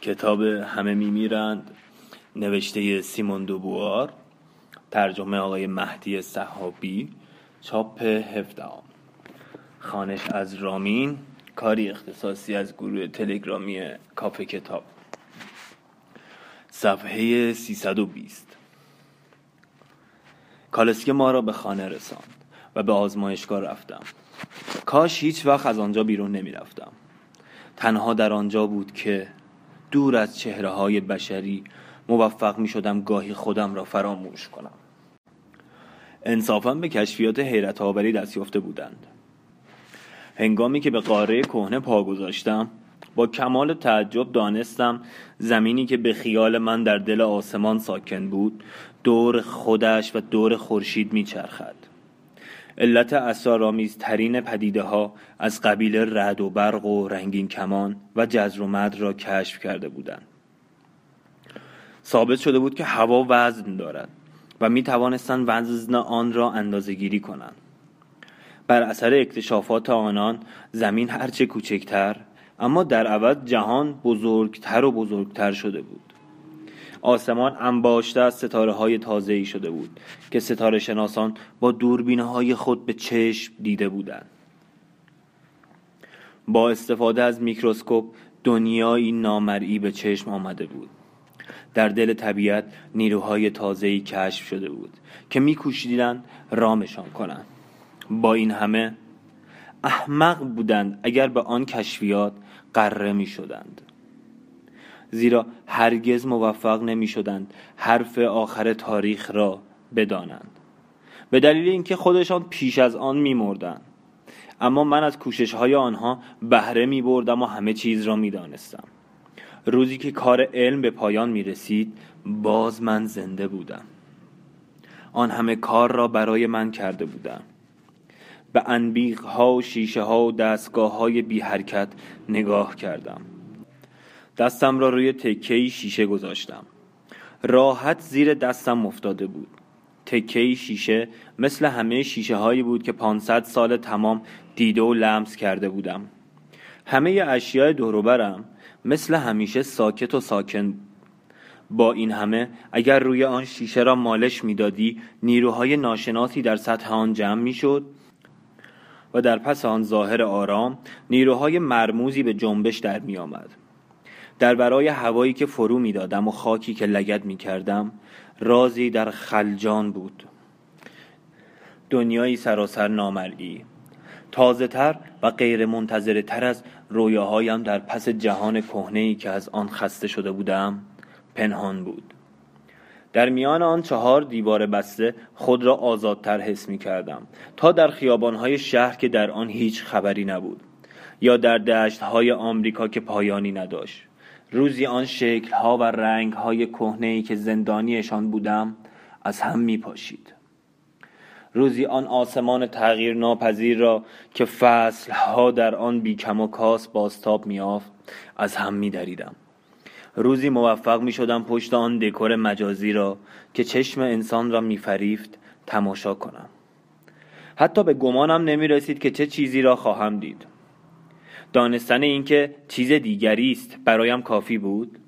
کتاب همه میمیرند نوشته سیمون دوبوار ترجمه آقای مهدی صحابی چاپ هفدهم. خانش از رامین کاری اختصاصی از گروه تلگرامی کافه کتاب. صفحه 320 کالسکه ما را به خانه رساند و به آزمایشگاه رفتم. کاش هیچ وقت از آنجا بیرون نمی رفتم تنها در آنجا بود که دور از چهره های بشری موفق می شدم گاهی خودم را فراموش کنم. انصافا به کشفیات حیرت آوری دست یافته بودند. هنگامی که به قاره کهنه پا گذاشتم با کمال تعجب دانستم زمینی که به خیال من در دل آسمان ساکن بود دور خودش و دور خورشید میچرخد. علت اسرارآمیزترین پدیده ها از قبیل رد و برق و رنگین کمان و جزر و مد را کشف کرده بودند. ثابت شده بود که هوا وزن دارد و می توانستند وزن آن را اندازه گیری کنند. بر اثر اکتشافات آنان زمین هرچه کوچکتر اما در عوض جهان بزرگتر و بزرگتر شده بود. آسمان انباشته از ستاره های تازه ای شده بود که ستاره شناسان با دوربین های خود به چشم دیده بودند. با استفاده از میکروسکوپ دنیایی نامرئی به چشم آمده بود. در دل طبیعت نیروهای ای کشف شده بود که میکوشیدند رامشان کنند. با این همه احمق بودند اگر به آن کشفیات قره می شدند زیرا هرگز موفق نمی شدند حرف آخر تاریخ را بدانند. به دلیل اینکه خودشان پیش از آن می مردند اما من از کوشش های آنها بهره می بردم و همه چیز را می دانستم روزی که کار علم به پایان می رسید باز من زنده بودم. آن همه کار را برای من کرده بودم. به انبیق ها و شیشه ها و دستگاه های بی حرکت نگاه کردم. دستم را روی تکه شیشه گذاشتم. راحت زیر دستم افتاده بود. تکه شیشه مثل همه شیشه هایی بود که 500 سال تمام دیده و لمس کرده بودم. همه اشیاء دوروبرم مثل همیشه ساکت و ساکن با این همه اگر روی آن شیشه را مالش می‌دادی نیروهای ناشناسی در سطح آن جمع می‌شد و در پس آن ظاهر آرام نیروهای مرموزی به جنبش در می آمد. در برای هوایی که فرو می دادم و خاکی که لگد می کردم رازی در خلجان بود. دنیایی سراسر نامرئی تازه تر و غیر منتظره تر از رویاهایم در پس جهان کهنه که از آن خسته شده بودم پنهان بود. در میان آن چهار دیوار بسته خود را آزادتر حس می کردم تا در خیابانهای شهر که در آن هیچ خبری نبود یا در دشتهای آمریکا که پایانی نداشت. روزی آن شکلها و رنگهای کهنه که زندانیشان بودم از هم می پاشید روزی آن آسمان تغییر ناپذیر را که فصلها در آن بیکم و کاس بازتاب میافت از هم می دریدم. روزی موفق می شدم پشت آن دکور مجازی را که چشم انسان را می فریفت تماشا کنم. حتی به گمانم نمی رسید که چه چیزی را خواهم دید. دانستن اینکه چیز دیگری است برایم کافی بود؟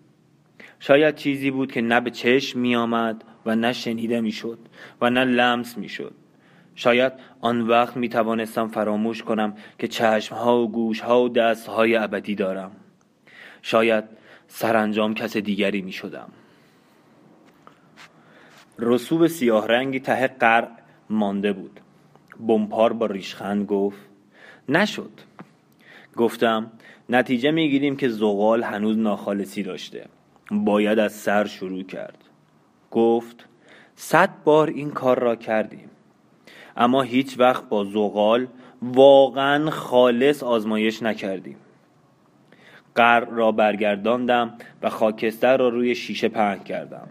شاید چیزی بود که نه به چشم می آمد و نه شنیده می و نه لمس می شاید آن وقت می توانستم فراموش کنم که چشم ها و گوش ها و دست های ابدی دارم. شاید سرانجام کس دیگری می شدم رسوب سیاه رنگی ته قرع مانده بود. بمپار با ریشخند گفت نشد. گفتم نتیجه می‌گیریم که زغال هنوز ناخالصی داشته. باید از سر شروع کرد. گفت صد بار این کار را کردیم. اما هیچ وقت با زغال واقعا خالص آزمایش نکردیم. قر را برگرداندم و خاکستر را روی شیشه پهن کردم.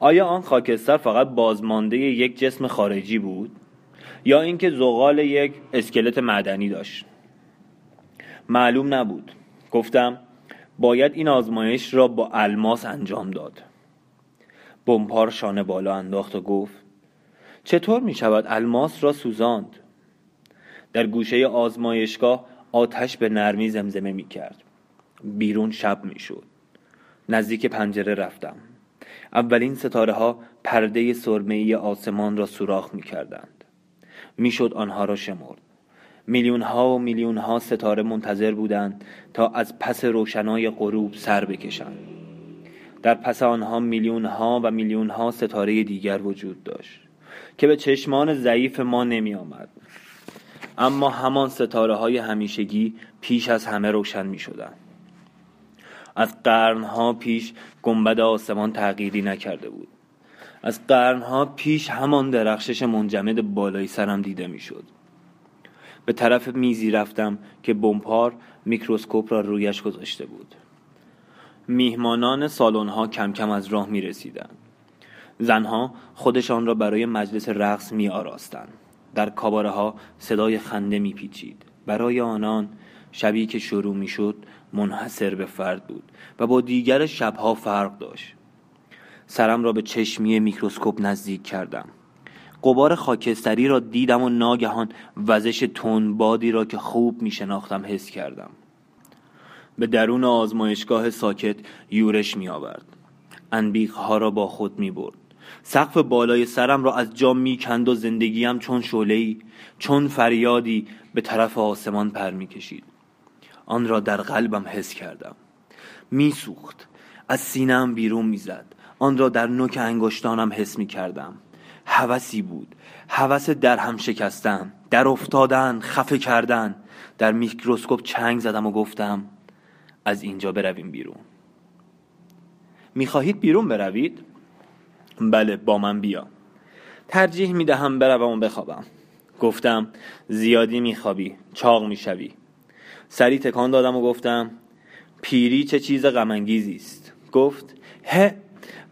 آیا آن خاکستر فقط بازمانده یک جسم خارجی بود؟ یا اینکه زغال یک اسکلت معدنی داشت؟ معلوم نبود. گفتم باید این آزمایش را با الماس انجام داد. بمپار شانه بالا انداخت و گفت چطور می شود الماس را سوزاند؟ در گوشه آزمایشگاه آتش به نرمی زمزمه می کرد. بیرون شب می شد. نزدیک پنجره رفتم. اولین ستاره ها پرده سرمه‌ای آسمان را سوراخ می کردند. می‌شد آنها را شمرد. میلیون ها و میلیون ها ستاره منتظر بودند تا از پس روشنای غروب سر بکشند در پس آنها میلیون ها و میلیون ها ستاره دیگر وجود داشت که به چشمان ضعیف ما نمی آمد اما همان ستاره های همیشگی پیش از همه روشن می شدن. از قرنها پیش گنبد آسمان تغییری نکرده بود از قرنها پیش همان درخشش منجمد بالای سرم دیده می‌شد. به طرف میزی رفتم که بمپار میکروسکوپ را رویش گذاشته بود میهمانان سالن ها کم کم از راه می رسیدن. زنها خودشان را برای مجلس رقص می آراستن. در کاباره ها صدای خنده می پیچید. برای آنان شبی که شروع می شد منحصر به فرد بود و با دیگر شبها فرق داشت سرم را به چشمی میکروسکوپ نزدیک کردم قبار خاکستری را دیدم و ناگهان وزش تنبادی را که خوب می شناختم حس کردم. به درون آزمایشگاه ساکت یورش می آورد انبیخ ها را با خود می برد سقف بالای سرم را از جا می کند و زندگیم چون شولهی چون فریادی به طرف آسمان پر می کشید آن را در قلبم حس کردم. می سوخت از سینم بیرون می‌زد. آن را در نوک انگشتانم حس می کردم هوسی بود. هوس در هم شکستن در افتادن خفه کردن. در میکروسکوپ چنگ زدم و گفتم از اینجا برویم بیرون. می‌خواهید بیرون بروید؟ بله با من بیا. ترجیح می‌دهم بروم و بخوابم. گفتم زیادی میخوابی چاق می‌شوی. سری تکان دادم و گفتم پیری چه چیز غمانگیزی است؟ گفت هه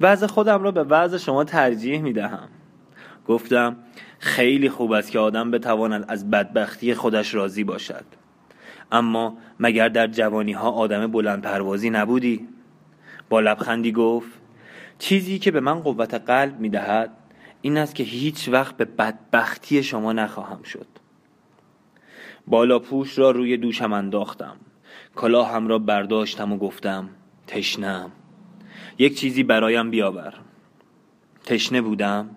وضع خودم را به وضع شما ترجیح می‌دهم. گفتم خیلی خوب است که آدم بتواند از بدبختی خودش راضی باشد. اما مگر در جوانی ها آدم بلند پروازی نبودی؟ با لبخندی گفت چیزی که به من قوت قلب می دهد این است که هیچ وقت به بدبختی شما نخواهم شد. بالا پوش را روی دوشم انداختم. کلاهم را برداشتم و گفتم تشنم یک چیزی برایم بیاور. تشنه بودم.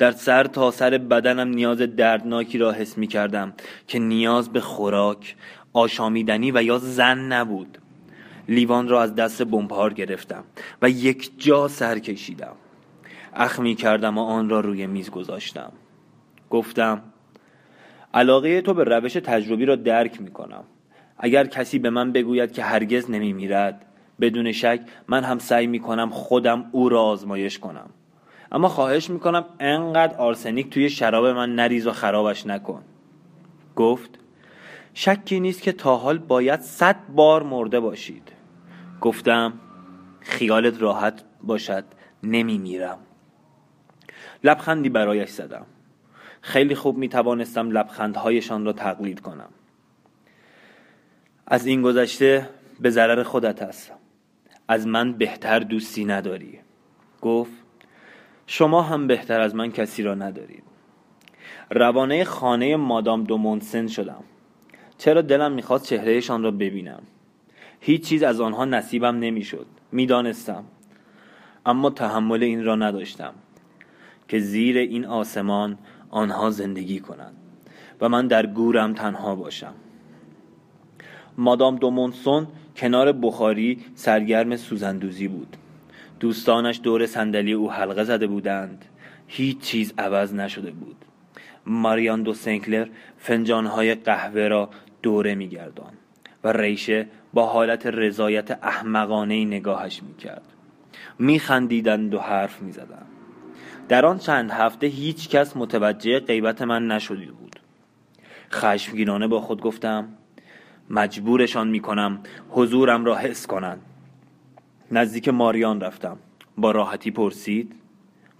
در سر تا سر بدنم نیاز دردناکی را حس می کردم که نیاز به خوراک آشامیدنی و یا زن نبود. لیوان را از دست بمپار گرفتم و یک جا سر کشیدم. اخ می کردم و آن را روی میز گذاشتم. گفتم علاقه تو به روش تجربی را درک می کنم. اگر کسی به من بگوید که هرگز نمی میرد بدون شک من هم سعی می کنم خودم او را آزمایش کنم. اما خواهش می کنم انقدر آرسنیک توی شراب من نریز و خرابش نکن. گفت شکی نیست که تا حال باید صد بار مرده باشید. گفتم خیالت راحت باشد نمی میرم لبخندی برایش زدم. خیلی خوب می توانستم لبخندهایشان را تقلید کنم. از این گذشته به ضرر خودت هستم از من بهتر دوستی نداری. گفت شما هم بهتر از من کسی را ندارید. روانه خانه مادام دو مونسن شدم. چرا دلم می‌خواست چهرهشان را ببینم؟ هیچ چیز از آنها نصیبم نمی‌شد. می‌دانستم. اما تحمل این را نداشتم که زیر این آسمان آنها زندگی کنند و من در گورم تنها باشم. مادام دومونسون کنار بخاری سرگرم سوزندوزی بود. دوستانش دور صندلی او حلقه زده بودند. هیچ چیز عوض نشده بود. ماریان دو سنکلر فنجانهای قهوه را دوره میگردان و ریشه با حالت رضایت احمقانه نگاهش می‌کرد. میخندیدند و حرف می‌زدند. در آن چند هفته هیچ کس متوجه غیبت من نشده بود. خشمگینانه با خود گفتم مجبورشان می‌کنم حضورم را حس کنند. نزدیک ماریان رفتم. با راحتی پرسید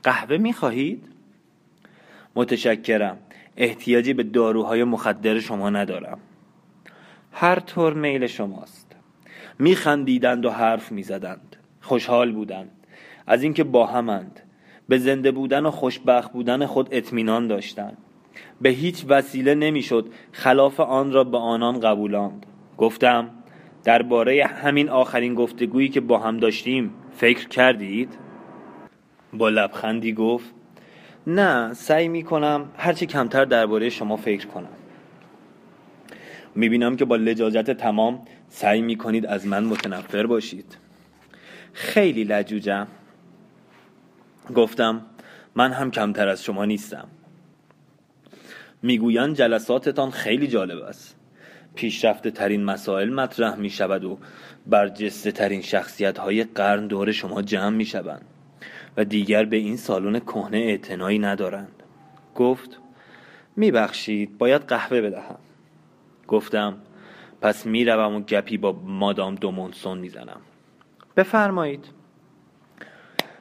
قهوه می‌خواهید؟ متشکرم. احتیاجی به داروهای مخدر شما ندارم. هر طور میل شماست. میخندیدند و حرف می‌زدند. خوشحال بودند از اینکه با همند. به زنده بودن و خوشبخت بودن خود اطمینان داشتند به هیچ وسیله نمی‌شد خلاف آن را به آنان قبولاند. گفتم درباره همین آخرین گفتگویی که با هم داشتیم فکر کردید؟ با لبخندی گفت نه سعی می کنم هرچی کمتر درباره شما فکر کنم. می بینم که با لجاجت تمام سعی می کنید از من متنفر باشید. خیلی لجوجم. گفتم من هم کمتر از شما نیستم. می‌گویند جلساتتان خیلی جالب است. پیشرفته ترین مسائل مطرح می شود و برجسته ترین شخصیت های قرن دور شما جمع می شوند و دیگر به این سالن کهنه اعتنایی ندارند. گفت میبخشید باید قهوه بدهم. گفتم پس می‌روم و گپی با مادام دومونسون می‌زنم. بفرمایید.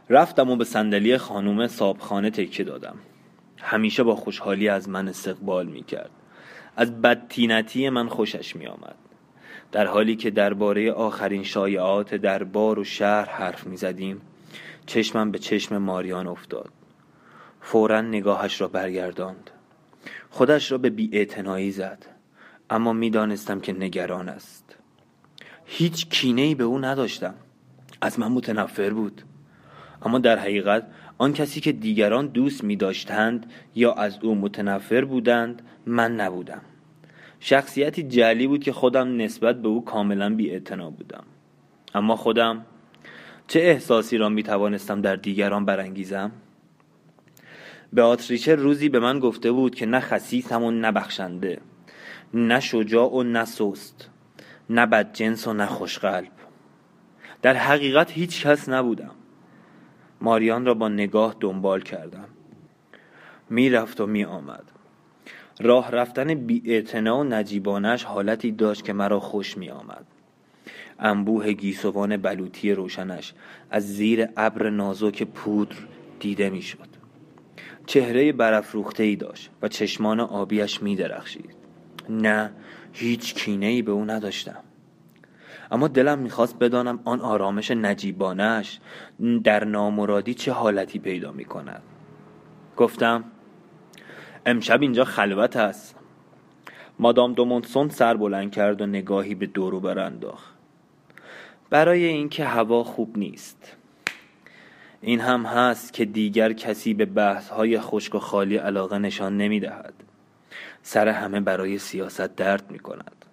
رفتم و به صندلی خانوم صابخانه تکیه دادم. همیشه با خوشحالی از من استقبال می‌کرد. از بدتینتی من خوشش میآمد. در حالی که درباره آخرین شایعات دربار و شهر حرف می‌زدیم چشمم به چشم ماریان افتاد. فورا نگاهش را برگرداند. خودش را به بیاعتنایی زد اما می‌دانستم که نگران است. هیچ کینه ای به او نداشتم. از من متنفر بود. اما در حقیقت آن کسی که دیگران دوست می داشتند یا از او متنفر بودند من نبودم. شخصیتی جلی بود که خودم نسبت به او کاملا بی بودم. اما خودم چه احساسی را می توانستم در دیگران برانگیزم؟ آتریچه روزی به من گفته بود که نه خسیسم و نه بخشنده نه شجاع و نه سست نه بدجنس و نه خوشقلب. در حقیقت هیچ کس نبودم. ماریان را با نگاه دنبال کردم. می‌رفت و می آمد راه رفتن بی و نجیبانش حالتی داشت که مرا خوش می آمد انبوه گیسوان بلوطی روشنش از زیر ابر نازک پودر دیده می‌شد. چهره برافروخته ای داشت و چشمان آبیش می درخشید. نه هیچ کینه ای به او نداشتم اما دلم می‌خواست بدانم آن آرامش نجیبانش در نامرادی چه حالتی پیدا می کند گفتم امشب اینجا خلوت است مادام دومونسون سر بلند کرد و نگاهی به دورو برانداخت برای اینکه هوا خوب نیست. این هم هست که دیگر کسی به بحث های خشک و خالی علاقه نشان نمی دهد سر همه برای سیاست درد می کند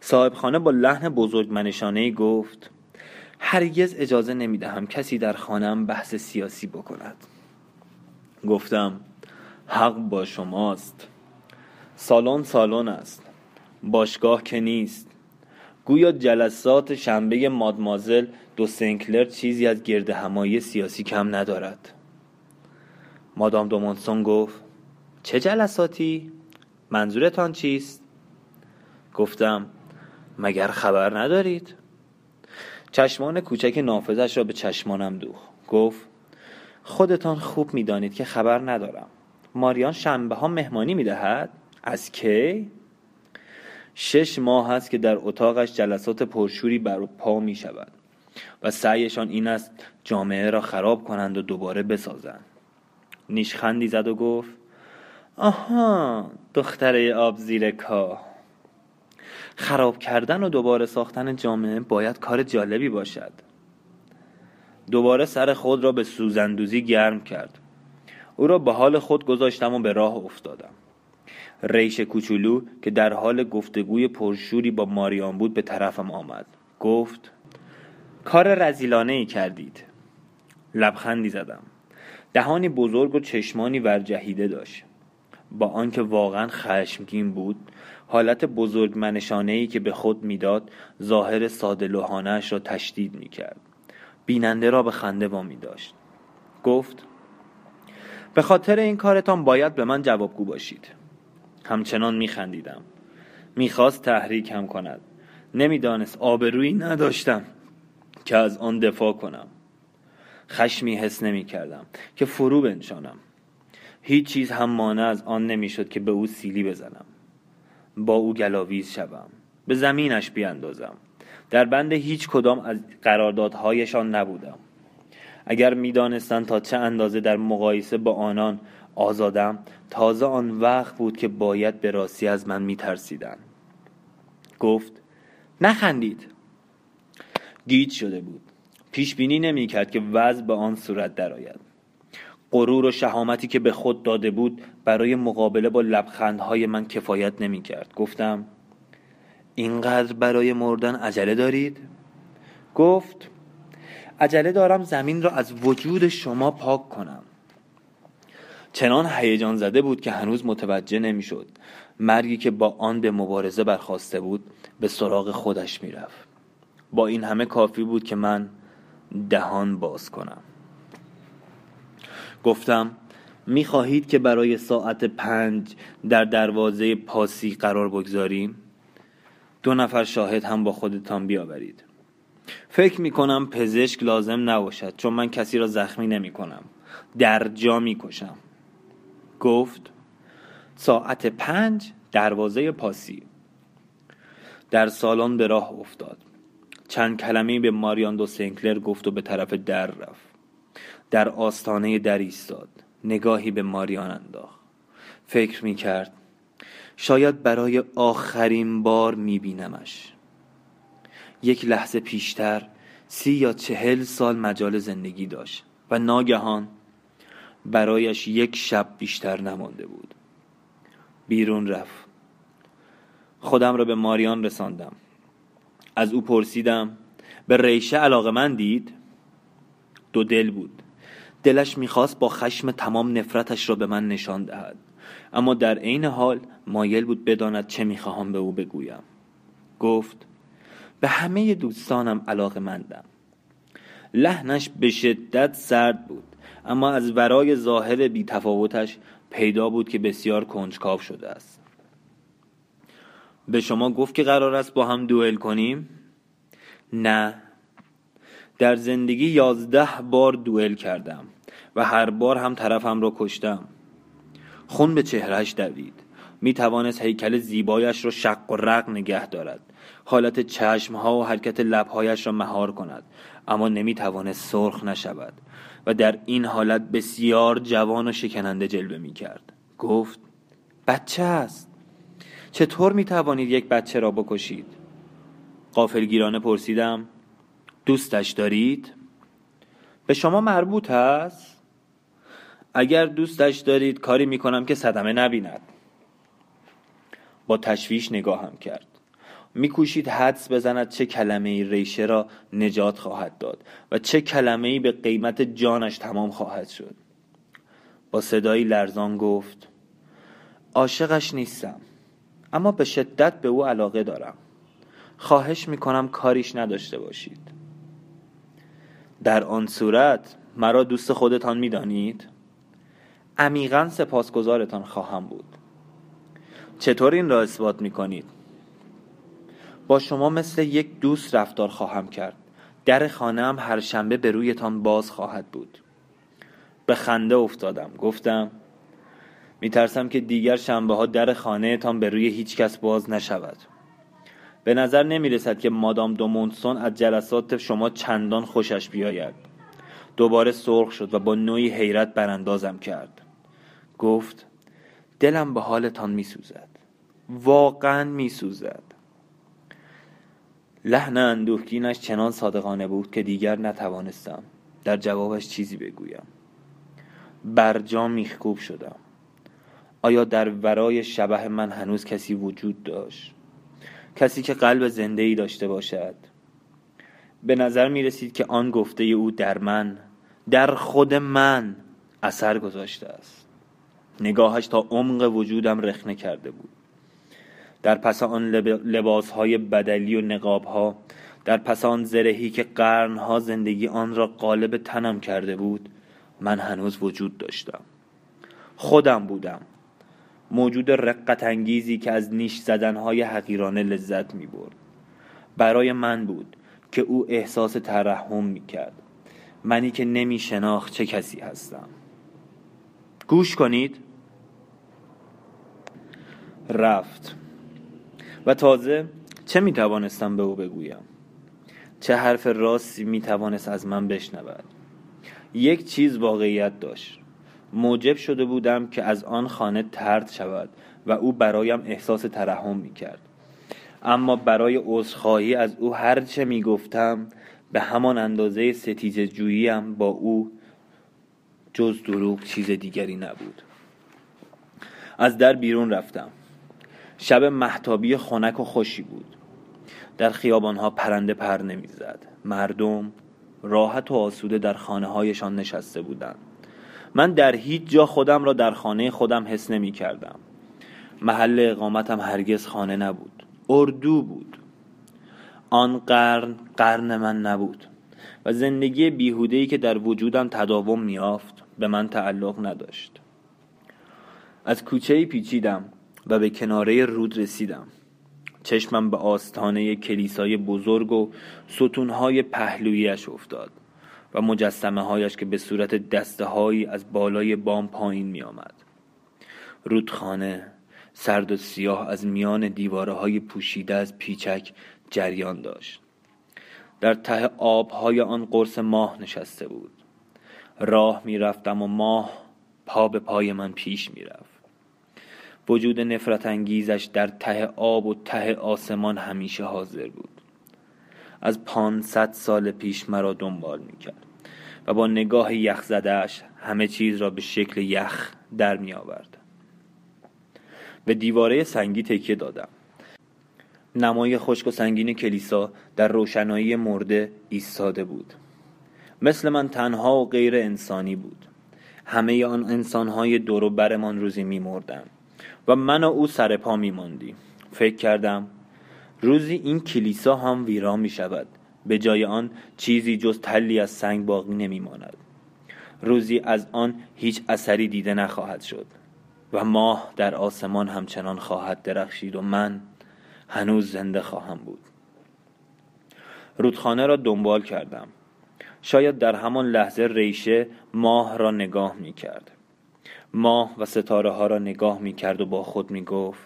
صاحب خانه با لحن بزرگ منشانه گفت هرگز اجازه نمی دهم کسی در خانم بحث سیاسی بکند. گفتم حق با شماست سالن سالن است باشگاه که نیست گویا جلسات شنبه مادمازل دو سنکلر چیزی از گرد همایی سیاسی کم ندارد مادام دومونسون گفت چه جلساتی؟ منظورتان چیست؟ گفتم مگر خبر ندارید؟ چشمان کوچک نافذش را به چشمانم دوخ گفت خودتان خوب می‌دانید که خبر ندارم ماریان شنبه ها مهمانی می‌دهد؟ از کی؟ شش ماه است که در اتاقش جلسات پرشوری بر پا می شود و سعیشان این است جامعه را خراب کنند و دوباره بسازند نیشخندی زد و گفت آها دختره آب زیر کا خراب کردن و دوباره ساختن جامعه باید کار جالبی باشد دوباره سر خود را به سوزندوزی گرم کرد او را به حال خود گذاشتم و به راه افتادم. ریش کوچولو که در حال گفتگوی پرشوری با ماریان بود به طرفم آمد. گفت کار رزیلانه ای کردید. لبخندی زدم. دهانی بزرگ و چشمانی ورجهیده داشت. با آنکه واقعا خشمگین بود حالت بزرگ ای که به خود می‌داد ظاهر ساده را تشدید می کرد بیننده را به خنده وامی داشت گفت به خاطر این کارتان باید به من جوابگو باشید. همچنان میخندیدم. می‌خواست تحریکم کند. نمی‌دانست آبرویی نداشتم که از آن دفاع کنم. خشمی حس نمی کردم که فرو بنشانم. هیچ چیز هم مانع از آن نمی‌شد که به او سیلی بزنم. با او گلاویز شوم. به زمینش بیاندازم. در بند هیچ کدام از قراردادهایشان نبودم. اگر می‌دانستند تا چه اندازه در مقایسه با آنان آزادم تازه آن وقت بود که باید به راستی از من میترسیدن گفت نخندید. گیج شده بود. پیش بینی نمی کرد که وضع به آن صورت درآید. غرور و شهامتی که به خود داده بود برای مقابله با لبخندهای من کفایت نمی کرد گفتم اینقدر برای مردن عجله دارید؟ گفت عجله دارم زمین را از وجود شما پاک کنم. چنان هیجان زده بود که هنوز متوجه نمی‌شد. مرگی که با آن به مبارزه برخواسته بود به سراغ خودش می‌رفت. با این همه کافی بود که من دهان باز کنم. گفتم می‌خواهید که برای ساعت پنج در دروازه پاسی قرار بگذاریم؟ دو نفر شاهد هم با خودتان بیاورید. فکر می کنم پزشک لازم نباشد چون من کسی را زخمی نمی کنم در جا می کشم گفت ساعت پنج دروازه پاسی. در سالن به راه افتاد. چند کلمه به ماریان دو سنکلر گفت و به طرف در رفت. در آستانه در ایستاد. نگاهی به ماریان انداخت. فکر می کرد شاید برای آخرین بار می بینمش یک لحظه پیشتر سی یا چهل سال مجال زندگی داشت و ناگهان برایش یک شب بیشتر نمانده بود. بیرون رفت. خودم را به ماریان رساندم. از او پرسیدم به ریشه علاقه من دید؟ دو دل بود. دلش می‌خواست با خشم تمام نفرتش را به من نشان دهد. اما در عین حال مایل بود بداند چه می‌خواهم به او بگویم. گفت به همه دوستانم علاقه مندم لحنش به شدت سرد بود اما از ورای ظاهر بی تفاوتش پیدا بود که بسیار کنجکاو شده است. به شما گفت که قرار است با هم دوئل کنیم؟ نه. در زندگی یازده بار دوئل کردم و هر بار هم طرفم را کشتم. خون به چهرهش دوید. می توانست هیکل زیبایش را شق و رق نگه دارد. حالت چشمها و حرکت لبهایش را مهار کند اما نمی توانست سرخ نشود و در این حالت بسیار جوان و شکننده جلوه می کرد گفت بچه است. چطور می توانید یک بچه را بکشید؟ قافلگیرانه پرسیدم دوستش دارید؟ به شما مربوط است. اگر دوستش دارید کاری می کنم که صدمه نبیند. با تشویش نگاهم کرد. میکوشید حدس بزند چه کلمه ریشه را نجات خواهد داد و چه کلمه ای به قیمت جانش تمام خواهد شد. با صدایی لرزان گفت عاشقش نیستم اما به شدت به او علاقه دارم. خواهش می‌کنم کاریش نداشته باشید. در آن صورت مرا دوست خودتان می‌دانید؟ عمیقا سپاسگزارتان خواهم بود. چطور این را اثبات می‌کنید؟ با شما مثل یک دوست رفتار خواهم کرد. در خانه هم هر شنبه به رویتان باز خواهد بود. به خنده افتادم. گفتم میترسم که دیگر شنبه ها در خانه تان به روی هیچ کس باز نشود. به نظر نمی رسد که مادام دومونسون از جلسات شما چندان خوشش بیاید. دوباره سرخ شد و با نوعی حیرت براندازم کرد. گفت دلم به حالتان می سوزد واقعا می سوزد لحن اندوهگینش چنان صادقانه بود که دیگر نتوانستم در جوابش چیزی بگویم. برجا میخکوب شدم. آیا در ورای شبه من هنوز کسی وجود داشت؟ کسی که قلب زنده ای داشته باشد؟ به نظر می رسید که آن گفته او در من در خود من اثر گذاشته است. نگاهش تا عمق وجودم رخنه کرده بود. در پس آن لباس های بدلی و نقاب ها در پس آن زرهی که قرنها زندگی آن را قالب تنم کرده بود من هنوز وجود داشتم. خودم بودم. موجود رقت انگیزی که از نیش زدنهای حقیرانه لذت می برد برای من بود که او احساس ترحم می کرد منی که نمی شناخت چه کسی هستم. گوش کنید. رفت. و تازه چه می توانستم به او بگویم؟ چه حرف راستی می توانست از من بشنود؟ یک چیز واقعیت داشت. موجب شده بودم که از آن خانه ترد شود و او برایم احساس ترحم می کرد اما برای عذرخواهی از او هرچه می‌گفتم به همان اندازه ستیز جوییم با او جز دروغ چیز دیگری نبود. از در بیرون رفتم. شب محتابی خنک و خوشی بود. در خیابانها پرنده پر نمی‌زد. مردم راحت و آسوده در خانه هایشان نشسته بودند. من در هیچ جا خودم را در خانه خودم حس نمی کردم محل اقامتم هرگز خانه نبود. اردو بود. آن قرن قرن من نبود و زندگی بیهودهی که در وجودم تداوم میافت به من تعلق نداشت. از کوچه پیچیدم. و به کناره رود رسیدم. چشمم به آستانه کلیسای بزرگ و ستونهای پهلویش افتاد و مجسمه هایش که به صورت دسته هایی از بالای بام پایین می آمد. رودخانه سرد و سیاه از میان دیواره های پوشیده از پیچک جریان داشت. در ته آبهای آن قرص ماه نشسته بود. راه می‌رفتم و ماه پا به پای من پیش می‌رفت. وجود نفرت انگیزش در ته آب و ته آسمان همیشه حاضر بود. از پانصد سال پیش مرا دنبال می‌کرد و با نگاه یخ زدهش همه چیز را به شکل یخ در می آورد. به دیواره سنگی تکیه دادم. نمای خشک و سنگین کلیسا در روشنایی مرده ایستاده بود. مثل من تنها و غیر انسانی بود. همه آن انسانهای دور و برمان روزی میمردند. و من و او سر پا میماندیم فکر کردم روزی این کلیسا هم ویران می شود. به جای آن چیزی جز تلی از سنگ باقی نمی ماند. روزی از آن هیچ اثری دیده نخواهد شد و ماه در آسمان همچنان خواهد درخشید و من هنوز زنده خواهم بود. رودخانه را دنبال کردم. شاید در همان لحظه ریشه ماه را نگاه می کرد. ماه و ستاره ها را نگاه می کرد و با خود می گفت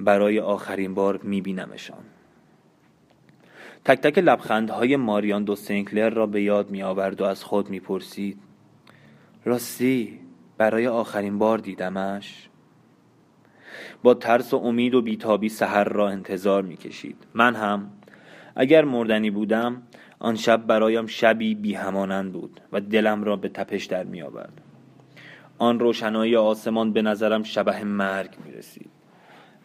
برای آخرین بار می بینمشان تک تک لبخندهای ماریان دو سنکلر را به یاد می آورد و از خود می پرسید راستی برای آخرین بار دیدمش؟ با ترس و امید و بیتابی سحر را انتظار می کشید من هم. اگر مردنی بودم آن شب برایم شبی بی همانند بود و دلم را به تپش در می آورد آن روشنایی آسمان به نظرم شبه مرگ می رسید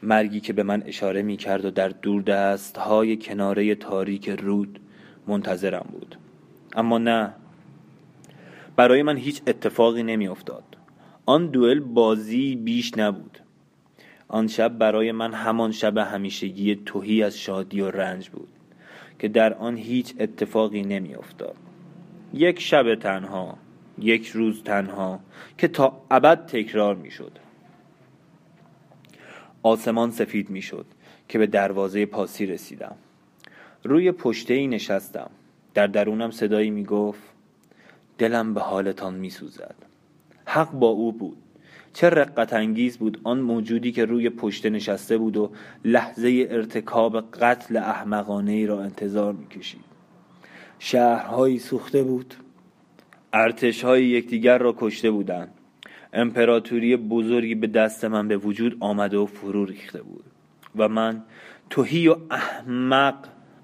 مرگی که به من اشاره می کرد و در دست های کناره تاریک رود منتظرم بود. اما نه. برای من هیچ اتفاقی نمی افتاد آن دوئل بازی بیش نبود. آن شب برای من همان شب همیشگی توهی از شادی و رنج بود که در آن هیچ اتفاقی نمی افتاد یک شب تنها. یک روز تنها که تا ابد تکرار می شد آسمان سفید می شد که به دروازه پاسی رسیدم. روی پشته ای نشستم. در درونم صدایی می گفت دلم به حالتان می سوزد حق با او بود. چه رقت انگیز بود آن موجودی که روی پشته نشسته بود و لحظه ارتکاب قتل احمقانه ای را انتظار می کشید شهرهایی سوخته بود. ارتشهای یکدیگر را کشته بودند. امپراتوری بزرگی به دست من به وجود آمده و فرو ریخته بود و من توهی و احمق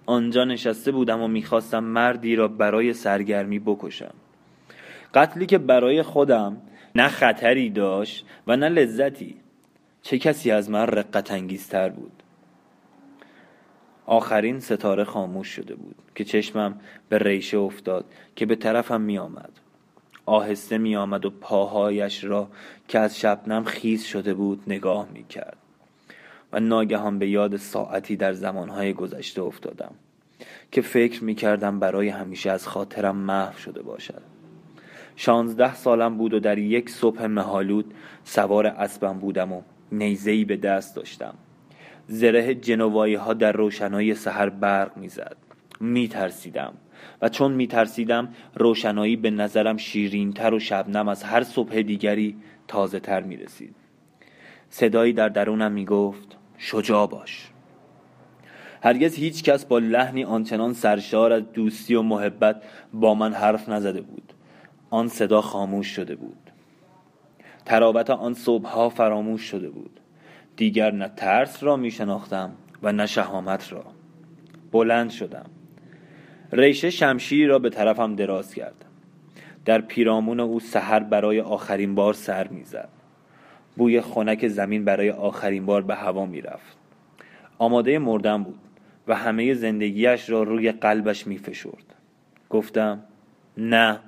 آنجا نشسته بودم و می‌خواستم مردی را برای سرگرمی بکشم. قتلی که برای خودم نه خطری داشت و نه لذتی. چه کسی از من رقت انگیزتر بود؟ آخرین ستاره خاموش شده بود که چشمم به ریشه افتاد که به طرفم می آمد آهسته می آمد و پاهایش را که از شبنم خیز شده بود نگاه می کرد و ناگهان به یاد ساعتی در زمانهای گذشته افتادم که فکر می کردم برای همیشه از خاطرم محو شده باشد. شانزده سالم بود و در یک صبح مهالود سوار اسبم بودم و نیزهی به دست داشتم. زره جنوایی ها در روشنایی سحر برق می‌زد. می ترسیدم و چون می ترسیدم روشنایی به نظرم شیرینتر و شبنم از هر صبح دیگری تازه تر می رسید صدایی در درونم می گفت شجاع باش. هرگز هیچ کس با لحنی آنچنان سرشار از دوستی و محبت با من حرف نزده بود. آن صدا خاموش شده بود. تراوت آن صبحها فراموش شده بود. دیگر نه ترس را می شناختم و نه شهامت را. بلند شدم. ریشه شمشیری را به طرفم دراز کرد. در پیرامون او سحر برای آخرین بار سر می‌زد. بوی خنک زمین برای آخرین بار به هوا می‌رفت. آماده مردن بود و همه زندگیش را روی قلبش میفشرد. گفتم نه.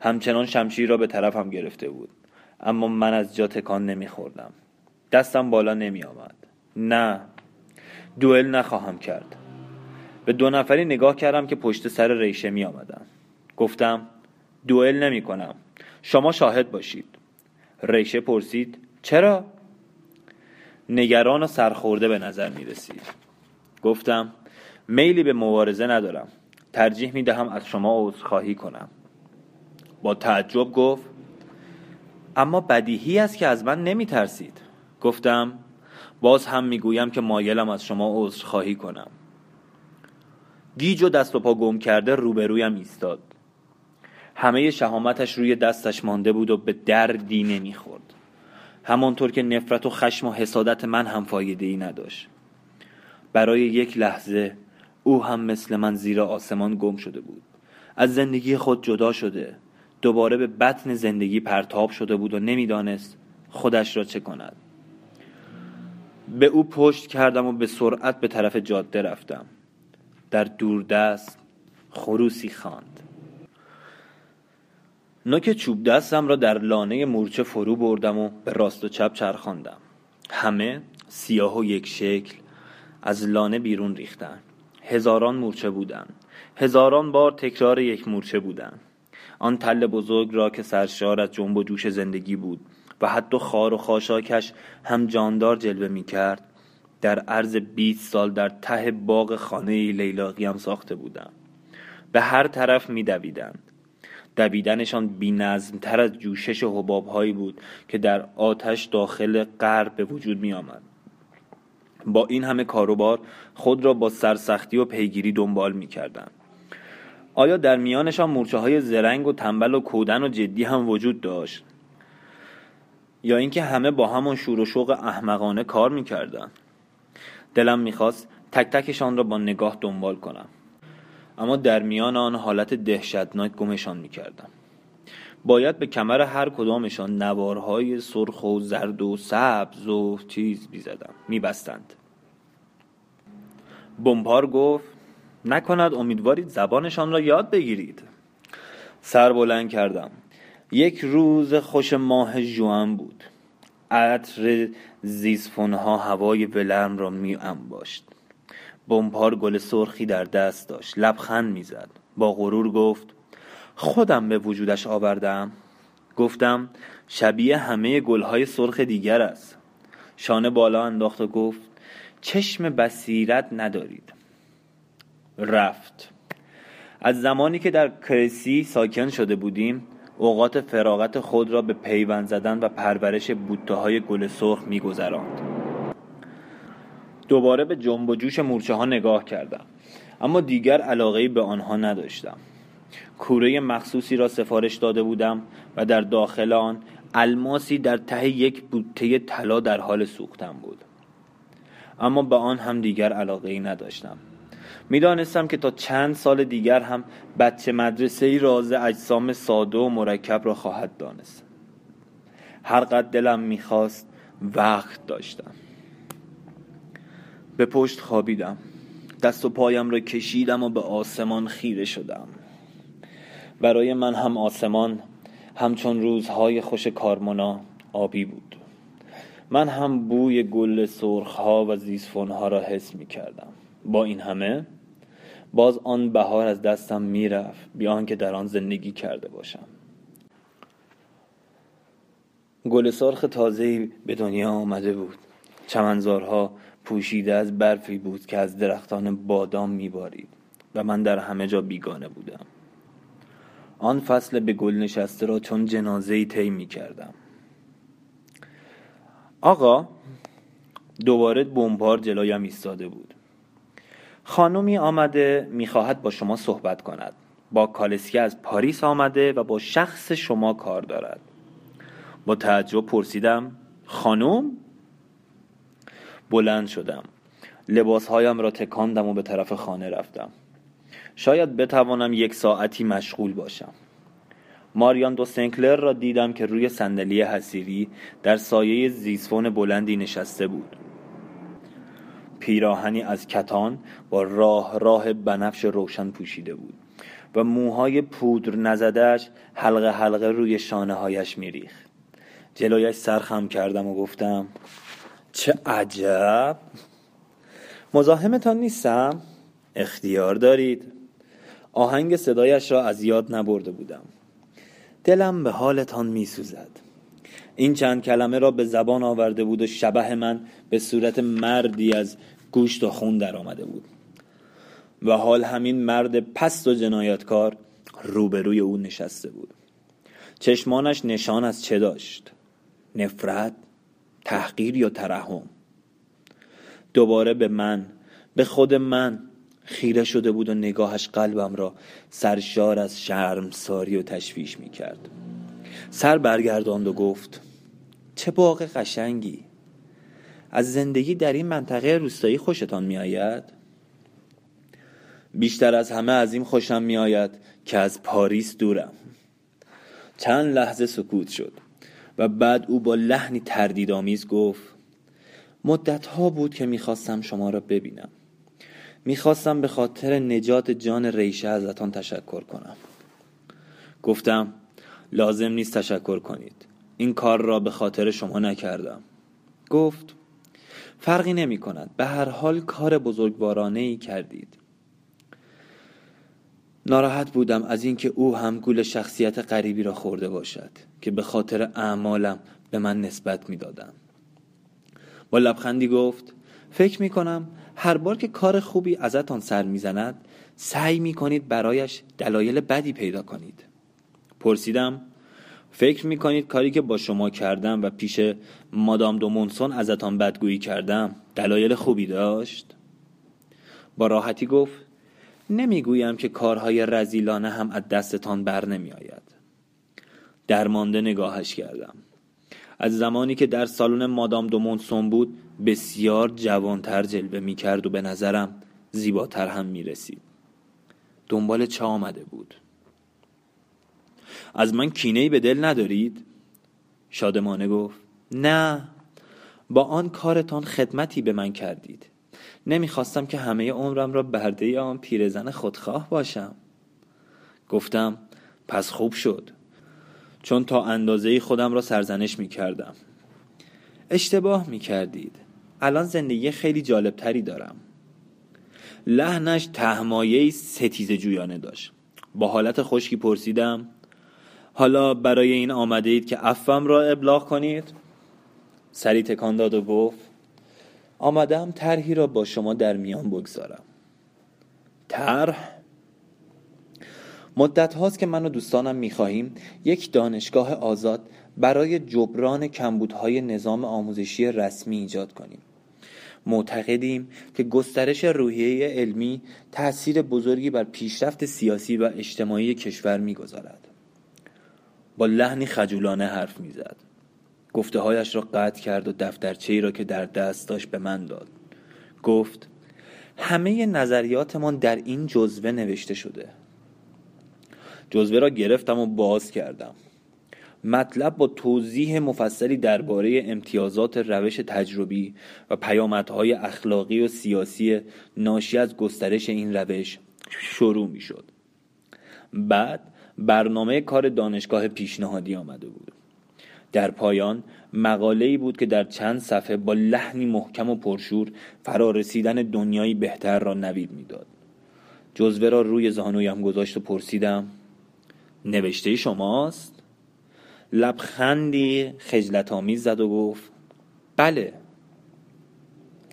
همچنان شمشیر را به طرفم گرفته بود اما من از جا تکان نمیخوردم. دستم بالا نمی آمد نه. دوئل نخواهم کرد. به دو نفری نگاه کردم که پشت سر ریشه می آمدن. گفتم دوئل نمی کنم. شما شاهد باشید. ریشه پرسید چرا؟ نگران و سرخورده به نظر می رسید. گفتم میلی به مبارزه ندارم. ترجیح می دهم از شما عذرخواهی کنم. با تعجب گفت اما بدیهی است که از من نمی ترسید. گفتم باز هم می گویم که مایلم از شما عذرخواهی کنم. گیج و دست و پا گم کرده روبرویم ایستاد. همه شهامتش روی دستش مانده بود و به دردی نمی‌خورد. همانطور که نفرت و خشم و حسادت من هم فایده ای نداشت. برای یک لحظه او هم مثل من زیر آسمان گم شده بود. از زندگی خود جدا شده. دوباره به بطن زندگی پرتاب شده بود و نمی‌دانست خودش را چه کند. به او پشت کردم و به سرعت به طرف جاده رفتم. در دوردست خروسی خواند. نوک چوب دستم را در لانه مورچه فرو بردم و به راست و چپ چرخاندم. همه سیاه و یک شکل از لانه بیرون ریختن هزاران مورچه بودند. هزاران بار تکرار یک مورچه بودند. آن تل بزرگ را که سرشار از جنب و جوش زندگی بود و حتی خار و خاشاکش هم جاندار جلوه می کرد در عرض 20 سال در ته باغ خانه لیلاقی ساخته بودم به هر طرف می دویدند دویدنشان بی تر از جوشش حباب هایی بود که در آتش داخل غرب به وجود می آمد. با این همه کاروبار خود را با سرسختی و پیگیری دنبال می کردن. آیا در میانشان مورچه های زرنگ و تنبل و کودن و جدی هم وجود داشت یا اینکه همه با همان شور و شوق احمقانه کار می‌کردند دلم می‌خواست تک تکشان را با نگاه دنبال کنم. اما در میان آن حالت دهشتناک گمشان می‌کردم. باید به کمر هر کدامشان نوارهای سرخ و زرد و سبز و چیز بیزدم میبستند. بمپار گفت نکند امیدوارید زبانشان را یاد بگیرید. سر بلند کردم. یک روز خوش ماه جوان بود. عطر زیزفونها هوای ولرم را می انباشت. بمپار گل سرخی در دست داشت. لبخند می‌زد با غرور گفت خودم به وجودش آوردم. گفتم شبیه همه گلهای سرخ دیگر است. شانه بالا انداخت و گفت چشم بصیرت ندارید. رفت. از زمانی که در کرسی ساکن شده بودیم اوقات فراغت خود را به پیوند زدن و پرورش بوته های گل سرخ میگذراند. دوباره به جنب و جوش مورچه ها نگاه کردم. اما دیگر علاقه به آنها نداشتم. کوره مخصوصی را سفارش داده بودم و در داخل آن الماسی در ته یک بوته طلا در حال سوختن بود. اما به آن هم دیگر علاقه ای نداشتم. می‌دانستم که تا چند سال دیگر هم بچه مدرسه ای راز اجسام ساده و مرکب را خواهد دانست. هر قد دلم می‌خواست وقت داشتم. به پشت خوابیدم. دست و پایم را کشیدم و به آسمان خیره شدم. برای من هم آسمان همچون روزهای خوش کارمونا آبی بود. من هم بوی گل سرخها و زیسفونها را حس می کردم با این همه باز آن بهار از دستم می‌رفت بیان که در آن زندگی کرده باشم. گل سرخ تازه‌ای به دنیا آمده بود. چمنزارها پوشیده از برفی بود که از درختان بادام میبارید و من در همه جا بیگانه بودم. آن فصل به گل نشسته را چون جنازه ای طی می کردم آقا دوباره بمبار جلایم ایستاده بود. خانمی آمده می‌خواهد با شما صحبت کند. با کالسکی از پاریس آمده و با شخص شما کار دارد. با تعجب پرسیدم خانم؟ بلند شدم. لباسهایم را تکاندم و به طرف خانه رفتم. شاید بتوانم یک ساعتی مشغول باشم. ماریان دو سنکلر را دیدم که روی صندلی حسیری در سایه زیسفون بلندی نشسته بود. پیراهنی از کتان با راه راه بنفش روشن پوشیده بود و موهای پودر نزدهش حلقه حلقه روی شانه هایش میریخ جلویش سرخم کردم و گفتم چه عجب! مزاحمتان نیستم؟ اختیار دارید. آهنگ صدایش را از یاد نبرده بودم. دلم به حالتان میسوزد. این چند کلمه را به زبان آورده بود و شبه من به صورت مردی از گوشت و خون در آمده بود. و حال همین مرد پست و جنایتکار روبروی او نشسته بود. چشمانش نشان از چه داشت؟ نفرت تحقیر یا ترحم؟ دوباره به من به خود من خیره شده بود و نگاهش قلبم را سرشار از ساری و تشویش می کرد سر برگرداند و گفت چه باغ قشنگی. از زندگی در این منطقه روستایی خوشتان می آید؟ بیشتر از همه از این خوشم می آید که از پاریس دورم. چند لحظه سکوت شد و بعد او با لحنی تردیدآمیز گفت مدت ها بود که می‌خواستم شما را ببینم. می‌خواستم به خاطر نجات جان ریشه ازتان تشکر کنم. گفتم لازم نیست تشکر کنید. این کار را به خاطر شما نکردم. گفت فرقی نمی کند. به هر حال کار بزرگوارانه ای کردید. ناراحت بودم از اینکه او هم گول شخصیت غریبی را خورده باشد که به خاطر اعمالم به من نسبت می‌دادم با لبخندی گفت فکر می کنم هر بار که کار خوبی ازتان سر می‌زند سعی می کنید برایش دلایل بدی پیدا کنید. پرسیدم فکر می کنید کاری که با شما کردم و پیش مادام دومونسون ازتان بدگویی کردم دلایل خوبی داشت؟ با راحتی گفت نمی‌گویم که کارهای رزیلانه هم از دستتان بر نمی آید درمانده نگاهش کردم. از زمانی که در سالن مادام دومونسون بود بسیار جوانتر جلوه می کرد و به نظرم زیباتر هم می رسید دنبال چه آمده بود؟ از من کینه به دل ندارید؟ شادمانه گفت نه. با آن کارتان خدمتی به من کردید. نمی‌خواستم که همه عمرم را برده آن پیرزن خودخواه باشم. گفتم پس خوب شد. چون تا اندازه خودم را سرزنش می کردم اشتباه می کردید الان زندگی خیلی جالب تری دارم. لحنش تهمایه ستیز جویانه داشت. با حالت خشکی پرسیدم حالا برای این آمده اید که افم را ابلاغ کنید. سری تکان داد و گفت آمدم طرحی را با شما در میان بگذارم. طرح؟ مدت هاست که من و دوستانم می‌خواهیم یک دانشگاه آزاد برای جبران کمبودهای نظام آموزشی رسمی ایجاد کنیم. معتقدیم که گسترش روحیه علمی تأثیر بزرگی بر پیشرفت سیاسی و اجتماعی کشور می‌گذارد. با لحنی خجولانه حرف می‌زد. گفته هایش را قطع کرد و دفترچه ای را که در دست داشت به من داد. گفت همه نظریاتمان در این جزوه نوشته شده. جزوه را گرفتم و باز کردم. مطلب با توضیح مفصلی درباره امتیازات روش تجربی و پیامدهای اخلاقی و سیاسی ناشی از گسترش این روش شروع می شد بعد برنامه کار دانشگاه پیشنهادی آمده بود. در پایان مقاله بود که در چند صفحه با لحنی محکم و پرشور فرارسیدن دنیایی بهتر را نوید می‌داد. جزوه را روی زانویم گذاشت و پرسیدم نوشته شماست؟ لبخندی خجلت آمیز زد و گفت بله.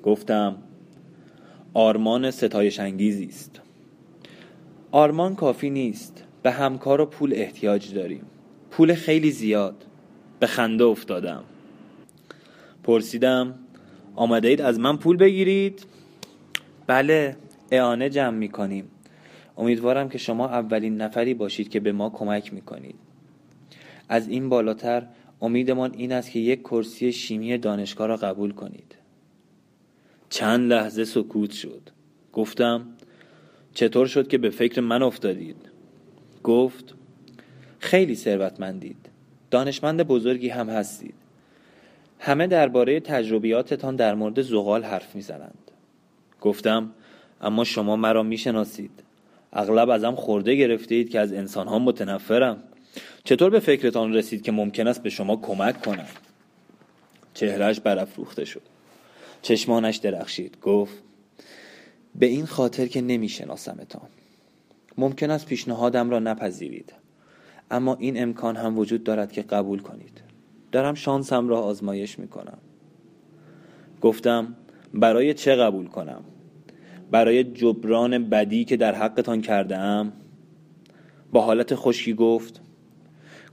گفتم آرمان ستایش انگیزی است. آرمان کافی نیست. به همکار و پول احتیاج داریم. پول خیلی زیاد. به خنده افتادم. پرسیدم آمده اید از من پول بگیرید؟ بله اعانه جمع می کنیم امیدوارم که شما اولین نفری باشید که به ما کمک می کنید از این بالاتر امیدمان این است که یک کرسی شیمی دانشگاه را قبول کنید. چند لحظه سکوت شد. گفتم چطور شد که به فکر من افتادید؟ گفت خیلی ثروتمندید دانشمند بزرگی هم هستید. همه درباره تجربیاتتان در مورد زغال حرف می‌زنند. گفتم اما شما مرا می‌شناسید. اغلب ازم خورده گرفتید که از انسانها متنفرم. چطور به فکرتان رسید که ممکن است به شما کمک کنم؟ چهرش برافروخته شد. چشمانش درخشید گفت به این خاطر که نمیشناسمتان. ممکن است پیشنهادم را نپذیرید. اما این امکان هم وجود دارد که قبول کنید. دارم شانسم را آزمایش می‌کنم. گفتم برای چه قبول کنم؟ برای جبران بدی که در حقتان کرده ام با حالت خشکی گفت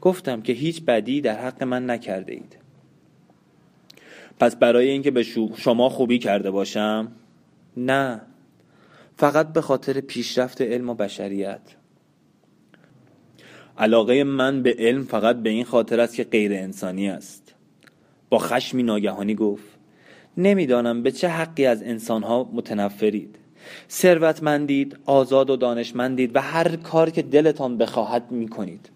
گفتم که هیچ بدی در حق من نکرده اید پس برای اینکه به شما خوبی کرده باشم؟ نه. فقط به خاطر پیشرفت علم و بشریت. علاقه من به علم فقط به این خاطر است که غیر انسانی است. با خشمی ناگهانی گفت نمی‌دانم به چه حقی از انسانها متنفرید. ثروتمندید آزاد و دانشمندید و هر کار که دلتان بخواهد می‌کنید.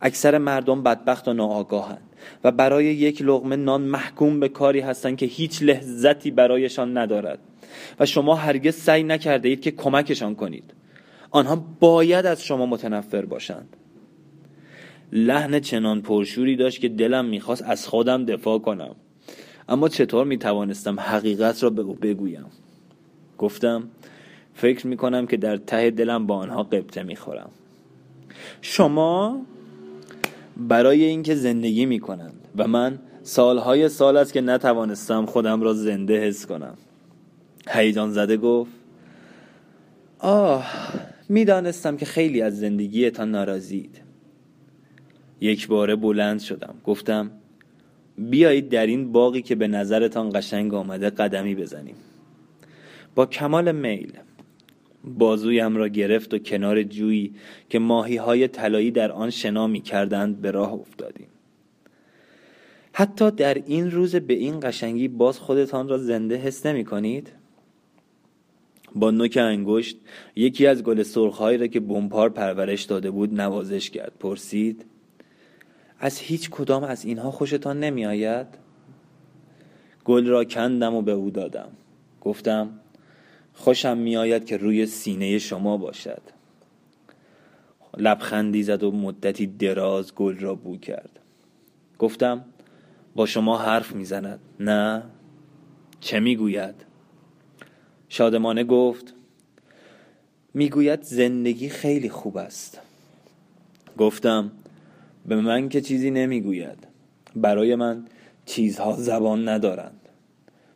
اکثر مردم بدبخت و ناآگاهند و برای یک لغمه نان محکوم به کاری هستند که هیچ لذتی برایشان ندارد. و شما هرگز سعی نکرده اید که کمکشان کنید. آنها باید از شما متنفر باشند. لحن چنان پرشوری داشت که دلم می‌خواست از خودم دفاع کنم. اما چطور می‌توانستم حقیقت را به او بگویم؟ گفتم فکر می‌کنم که در ته دلم با آنها قبطه می‌خورم. شما برای اینکه زندگی می‌کنند و من سالهای سال است که نتوانستم خودم را زنده حس کنم. هیجان زده گفت آه می‌دانستم که خیلی از زندگیتان ناراضید. یک باره بلند شدم. گفتم بیایید در این باقی که به نظرتان قشنگ آمده قدمی بزنیم. با کمال میل بازویم را گرفت و کنار جویی که ماهی های طلایی در آن شنا می کردند به راه افتادیم. حتی در این روز به این قشنگی باز خودتان را زنده حس نمی کنید؟ با نوک انگشت یکی از گل سرخهایی را که بمپار پرورش داده بود نوازش کرد. پرسید از هیچ کدام از اینها خوشتان نمی آید؟ گل را کندم و به او دادم. گفتم خوشم می آید که روی سینه شما باشد. لبخندی زد و مدتی دراز گل را بو کرد. گفتم با شما حرف می‌زند. نه چه می‌گوید؟ شادمانه گفت می‌گوید زندگی خیلی خوب است. گفتم به من که چیزی نمی‌گوید. برای من چیزها زبان ندارند.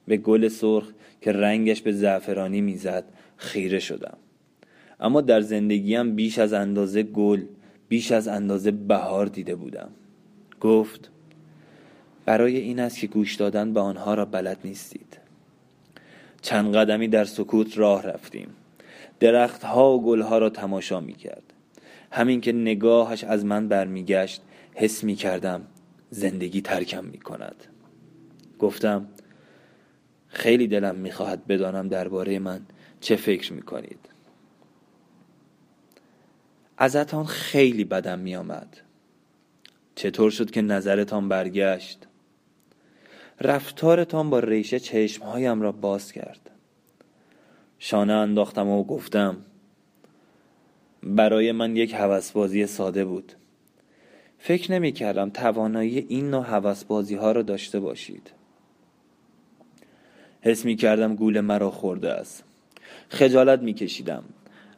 به گل سرخ که رنگش به زعفرانی می‌زد خیره شدم. اما در زندگیم بیش از اندازه گل بیش از اندازه بهار دیده بودم. گفت برای این است که گوش دادن به آنها را بلد نیستید. چند قدمی در سکوت راه رفتیم. درختها و گلها را تماشا می کرد همین که نگاهش از من برمیگشت حس می کردم زندگی ترکم می کند گفتم خیلی دلم می‌خواهد بدانم درباره من چه فکر می‌کنید. ازتان خیلی بدم میآمد. چطور شد که نظرتان برگشت؟ رفتارتان با ریشه چشمهایم را باز کرد. شانه انداختم و گفتم برای من یک هوسبازی ساده بود. فکر نمی کردم توانایی این نوع هوسبازی ها را داشته باشید. حس می کردم گول مرا خورده است. خجالت می کشیدم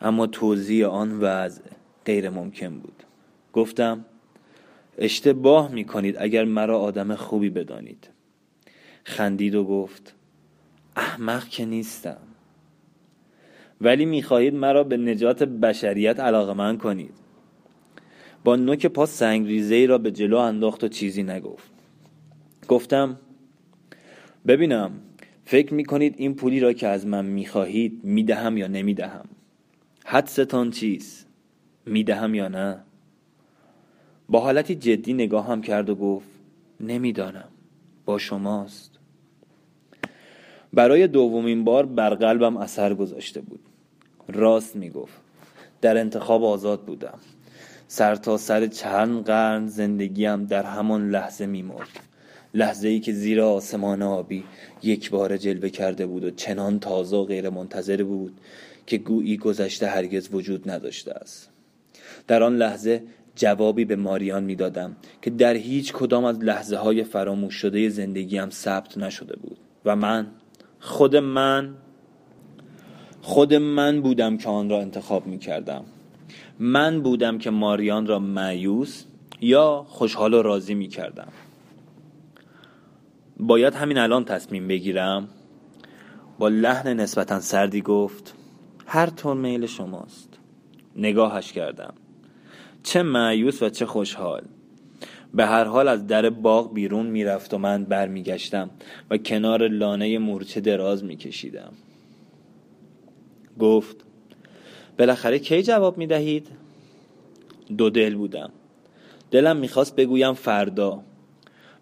اما توضیح آن وضع غیر ممکن بود. گفتم اشتباه می کنید اگر مرا آدم خوبی بدانید. خندید و گفت احمق که نیستم. ولی می‌خواهید مرا به نجات بشریت علاقه من کنید. با نوک پا سنگریزه ای را به جلو انداخت و چیزی نگفت. گفتم ببینم فکر می‌کنید این پولی را که از من می‌خواهید می‌دهم یا نمی‌دهم؟ حدستان چیست می‌دهم یا نه؟ با حالتی جدی نگاهم کرد و گفت نمی‌دانم. با شماست. برای دومین بار بر قلبم اثر گذاشته بود. راست می‌گفت. در انتخاب آزاد بودم. سر تا سر چند قرن زندگیم در همان لحظه میمرد. لحظه ای که زیر آسمان آبی یک بار جلوه کرده بود و چنان تازه و غیر منتظر بود که گویی گذشته هرگز وجود نداشته است. در آن لحظه جوابی به ماریان می‌دادم که در هیچ کدام از لحظه های فراموش شده زندگیم ثبت نشده بود و من خود من خود من بودم که آن را انتخاب می کردم من بودم که ماریان را معیوس یا خوشحال و راضی می کردم باید همین الان تصمیم بگیرم. با لحن نسبتا سردی گفت هر طور میل شماست. نگاهش کردم. چه معیوس و چه خوشحال. به هر حال از در باغ بیرون می‌رفت و من برمیگشتم و کنار لانه مورچه دراز میکشیدم. گفت بالاخره کی جواب می‌دهید؟ دو دل بودم. دلم می‌خواست بگویم فردا.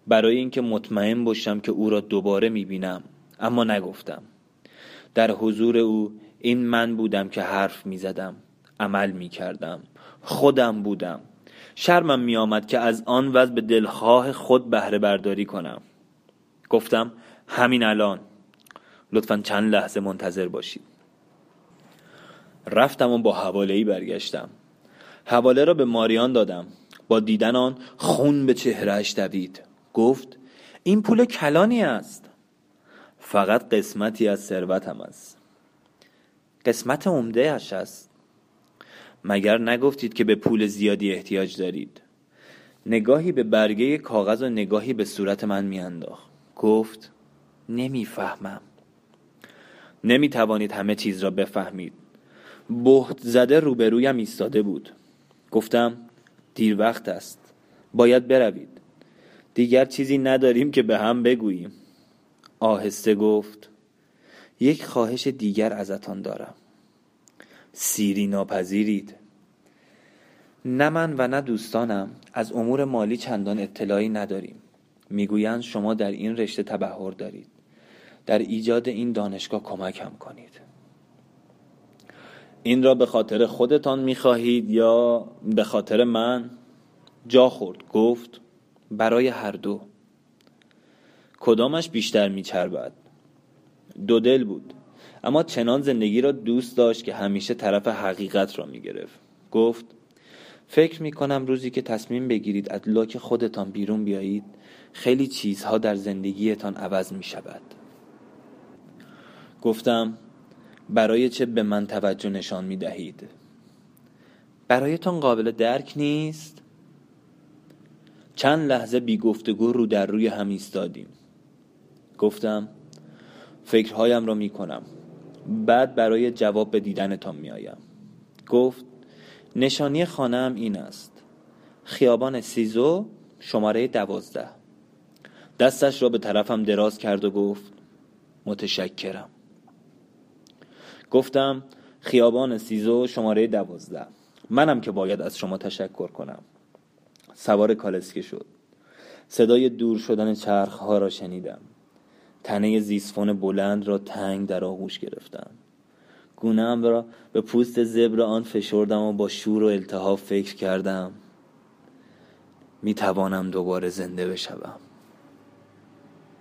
برای اینکه مطمئن باشم که او را دوباره می‌بینم. اما نگفتم. در حضور او این من بودم که حرف می‌زدم. عمل می‌کردم. خودم بودم. شرمم میآمد که از آن وضع به دلخواه خود بهره برداری کنم. گفتم همین الان. لطفا چند لحظه منتظر باشید. رفتم و با حواله ای برگشتم. حواله را به ماریان دادم. با دیدن آن خون به چهرهش دوید. گفت این پول کلانی است. فقط قسمتی از ثروتم است. قسمت عمده اش است. مگر نگفتید که به پول زیادی احتیاج دارید؟ نگاهی به برگه کاغذ و نگاهی به صورت من میانداخت. گفت نمی‌فهمم. نمی توانید همه چیز را بفهمید. بهت زده روبرویم ایستاده بود. گفتم دیر وقت است. باید بروید. دیگر چیزی نداریم که به هم بگوییم. آهسته گفت یک خواهش دیگر ازتان دارم. سیری ناپذیرید. نه من و نه دوستانم از امور مالی چندان اطلاعی نداریم. می‌گویند شما در این رشته تبهر دارید. در ایجاد این دانشگاه کمکم کنید. این را به خاطر خودتان می‌خواهید یا به خاطر من؟ جا خورد گفت برای هر دو. کدامش بیشتر میچربد؟ دو دل بود. اما چنان زندگی را دوست داشت که همیشه طرف حقیقت را می‌گرفت. گفت فکر می کنم روزی که تصمیم بگیرید از لاک خودتان بیرون بیایید خیلی چیزها در زندگیتان عوض می شود گفتم برای چه به من توجه نشان می دهید برایتان قابل درک نیست؟ چند لحظه بی گفتگو رو در روی هم ایستادیم. گفتم فکرهایم را می کنم بعد برای جواب به دیدنتان می آیم گفت نشانی خانم این است. خیابان سیزو شماره دوازده. دستش را به طرفم دراز کرد و گفت متشکرم. گفتم خیابان سیزو شماره دوازده. منم که باید از شما تشکر کنم. سوار کالسکه شد. صدای دور شدن چرخ ها را شنیدم. تنه زیسفون بلند را تنگ در آغوش گرفتم. گونهام را به پوست زبر آن فشردم و با شور و التهاب فکر کردم می توانم دوباره زنده بشوم.